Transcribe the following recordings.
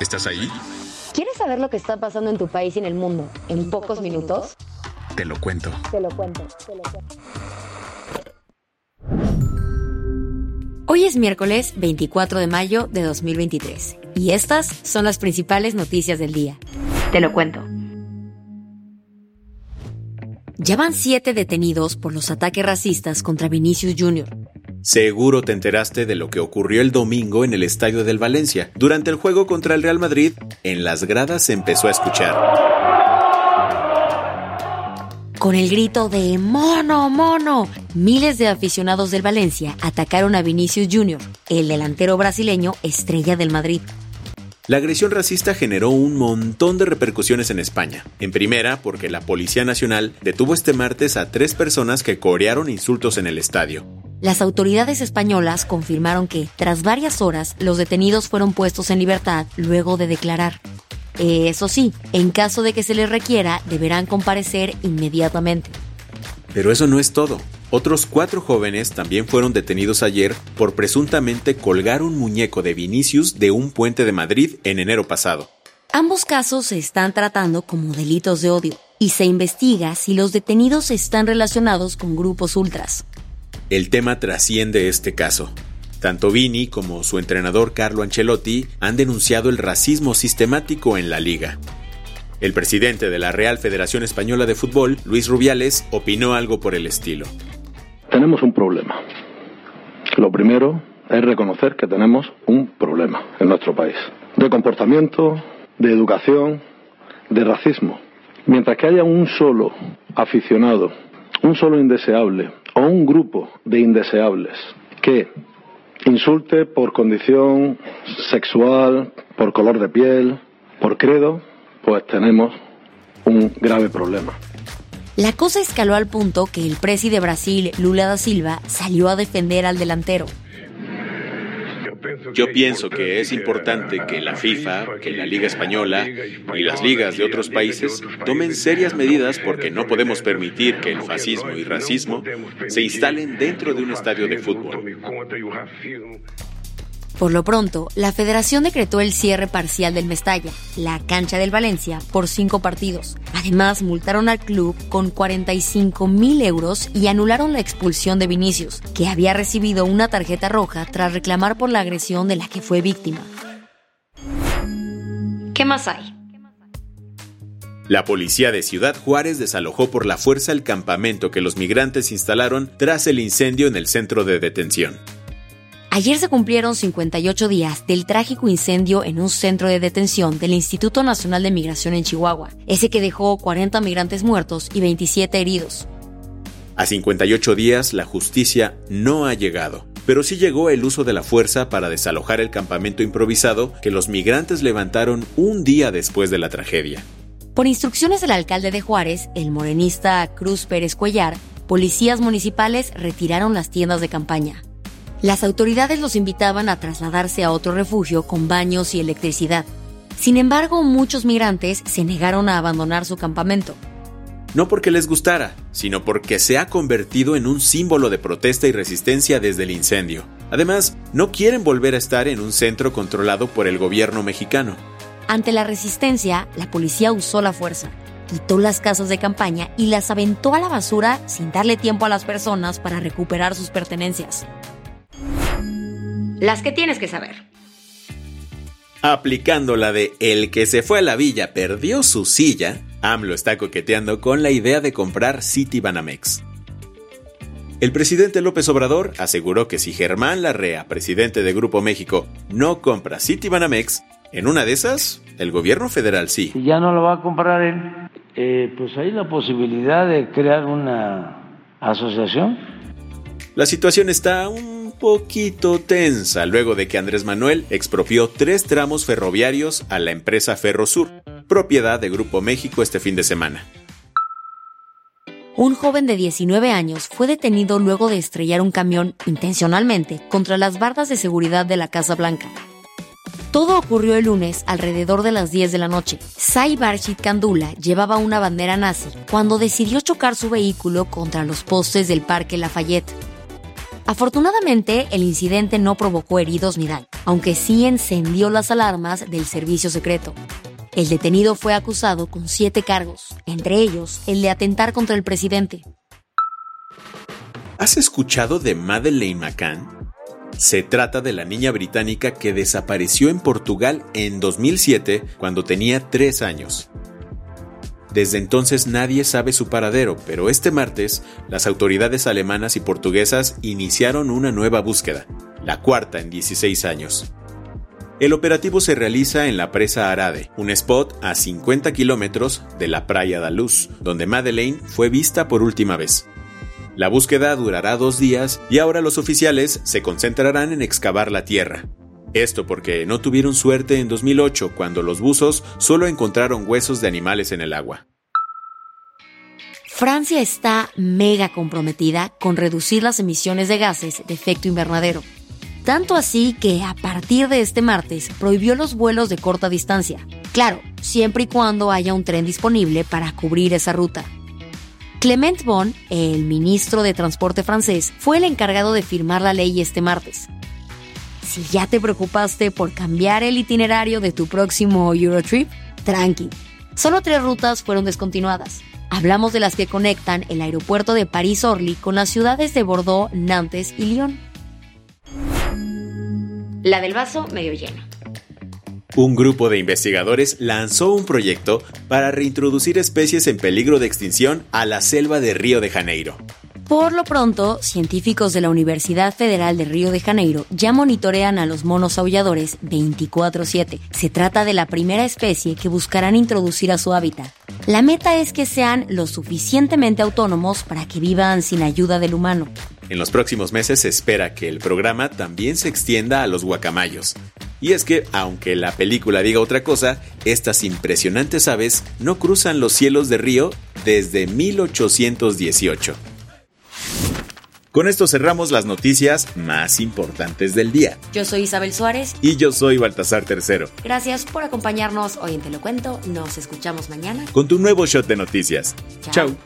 ¿Estás ahí? ¿Quieres saber lo que está pasando en tu país y en el mundo en pocos minutos? Te lo cuento. Te lo cuento, te lo cuento. Hoy es miércoles 24 de mayo de 2023 y estas son las principales noticias del día. Te lo cuento. Ya van siete detenidos por los ataques racistas contra Vinicius Jr. Seguro te enteraste de lo que ocurrió el domingo en el estadio del Valencia. Durante el juego contra el Real Madrid, en las gradas se empezó a escuchar. Con el grito de ¡Mono, mono! Miles de aficionados del Valencia atacaron a Vinicius Jr., el delantero brasileño estrella del Madrid. La agresión racista generó un montón de repercusiones en España. En primera, porque la Policía Nacional detuvo este martes a tres personas que corearon insultos en el estadio. Las autoridades españolas confirmaron que, tras varias horas, los detenidos fueron puestos en libertad luego de declarar. Eso sí, en caso de que se les requiera, deberán comparecer inmediatamente. Pero eso no es todo. Otros cuatro jóvenes también fueron detenidos ayer por presuntamente colgar un muñeco de Vinicius de un puente de Madrid en enero pasado. Ambos casos se están tratando como delitos de odio y se investiga si los detenidos están relacionados con grupos ultras. El tema trasciende este caso. Tanto Vini como su entrenador Carlo Ancelotti han denunciado el racismo sistemático en la liga. El presidente de la Real Federación Española de Fútbol, Luis Rubiales, opinó algo por el estilo. Tenemos un problema. Lo primero es reconocer que tenemos un problema en nuestro país. De comportamiento, de educación, de racismo. Mientras que haya un solo aficionado, un solo indeseable o un grupo de indeseables que insulte por condición sexual, por color de piel, por credo, pues tenemos un grave problema. La cosa escaló al punto que el presi de Brasil, Lula da Silva, salió a defender al delantero. Yo pienso que es importante que la FIFA, que la Liga Española y las ligas de otros países tomen serias medidas porque no podemos permitir que el fascismo y racismo se instalen dentro de un estadio de fútbol. Por lo pronto, la federación decretó el cierre parcial del Mestalla, la cancha del Valencia, por cinco partidos. Además, multaron al club con 45 mil euros y anularon la expulsión de Vinicius, que había recibido una tarjeta roja tras reclamar por la agresión de la que fue víctima. ¿Qué más hay? La policía de Ciudad Juárez desalojó por la fuerza el campamento que los migrantes instalaron tras el incendio en el centro de detención. Ayer se cumplieron 58 días del trágico incendio en un centro de detención del Instituto Nacional de Migración en Chihuahua, ese que dejó 40 migrantes muertos y 27 heridos. A 58 días la justicia no ha llegado, pero sí llegó el uso de la fuerza para desalojar el campamento improvisado que los migrantes levantaron un día después de la tragedia. Por instrucciones del alcalde de Juárez, el morenista Cruz Pérez Cuellar, policías municipales retiraron las tiendas de campaña. Las autoridades los invitaban a trasladarse a otro refugio con baños y electricidad. Sin embargo, muchos migrantes se negaron a abandonar su campamento. No porque les gustara, sino porque se ha convertido en un símbolo de protesta y resistencia desde el incendio. Además, no quieren volver a estar en un centro controlado por el gobierno mexicano. Ante la resistencia, la policía usó la fuerza, quitó las casas de campaña y las aventó a la basura sin darle tiempo a las personas para recuperar sus pertenencias. Las que tienes que saber. Aplicando la de el que se fue a la villa perdió su silla, AMLO está coqueteando con la idea de comprar City Banamex. El presidente López Obrador aseguró que si Germán Larrea, presidente de Grupo México, no compra City Banamex, en una de esas, el gobierno federal sí. Si ya no lo va a comprar él, eh, pues hay la posibilidad de crear una asociación. La situación está un poquito tensa luego de que Andrés Manuel expropió tres tramos ferroviarios a la empresa Ferrosur, propiedad de Grupo México este fin de semana. Un joven de 19 años fue detenido luego de estrellar un camión intencionalmente contra las bardas de seguridad de la Casa Blanca. Todo ocurrió el lunes alrededor de las 10 de la noche. Sai Barshid Kandula llevaba una bandera nazi cuando decidió chocar su vehículo contra los postes del Parque Lafayette. Afortunadamente, el incidente no provocó heridos ni daño, aunque sí encendió las alarmas del servicio secreto. El detenido fue acusado con siete cargos, entre ellos el de atentar contra el presidente. ¿Has escuchado de Madeleine McCann? Se trata de la niña británica que desapareció en Portugal en 2007 cuando tenía tres años. Desde entonces nadie sabe su paradero, pero este martes las autoridades alemanas y portuguesas iniciaron una nueva búsqueda, la cuarta en 16 años. El operativo se realiza en la presa Arade, un spot a 50 kilómetros de la Praia da Luz, donde Madeleine fue vista por última vez. La búsqueda durará dos días y ahora los oficiales se concentrarán en excavar la tierra. Esto porque no tuvieron suerte en 2008 cuando los buzos solo encontraron huesos de animales en el agua. Francia está mega comprometida con reducir las emisiones de gases de efecto invernadero. Tanto así que a partir de este martes prohibió los vuelos de corta distancia. Claro, siempre y cuando haya un tren disponible para cubrir esa ruta. Clement Bon, el ministro de Transporte francés, fue el encargado de firmar la ley este martes. Si ya te preocupaste por cambiar el itinerario de tu próximo Eurotrip, tranqui. Solo tres rutas fueron descontinuadas. Hablamos de las que conectan el aeropuerto de París-Orly con las ciudades de Bordeaux, Nantes y Lyon. La del vaso medio lleno. Un grupo de investigadores lanzó un proyecto para reintroducir especies en peligro de extinción a la selva de Río de Janeiro. Por lo pronto, científicos de la Universidad Federal de Río de Janeiro ya monitorean a los monos aulladores 24/7. Se trata de la primera especie que buscarán introducir a su hábitat. La meta es que sean lo suficientemente autónomos para que vivan sin ayuda del humano. En los próximos meses se espera que el programa también se extienda a los guacamayos. Y es que, aunque la película diga otra cosa, estas impresionantes aves no cruzan los cielos de Río desde 1818. Con esto cerramos las noticias más importantes del día. Yo soy Isabel Suárez. Y yo soy Baltasar Tercero. Gracias por acompañarnos hoy en Te lo Cuento. Nos escuchamos mañana. Con tu nuevo shot de noticias. Chao.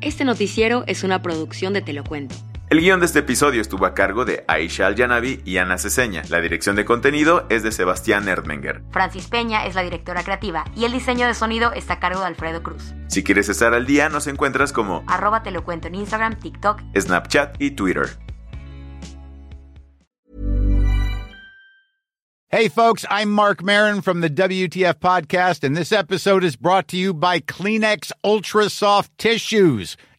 Este noticiero es una producción de Te lo Cuento. El guion de este episodio estuvo a cargo de Aisha Al-Yanabi y Ana Ceseña. La dirección de contenido es de Sebastián Erdmenger. Francis Peña es la directora creativa y el diseño de sonido está a cargo de Alfredo Cruz. Si quieres estar al día, nos encuentras como arroba te lo cuento en Instagram, TikTok, Snapchat y Twitter. Hey folks, I'm Mark Marin from the WTF podcast and this episode is brought to you by Kleenex Ultra Soft Tissues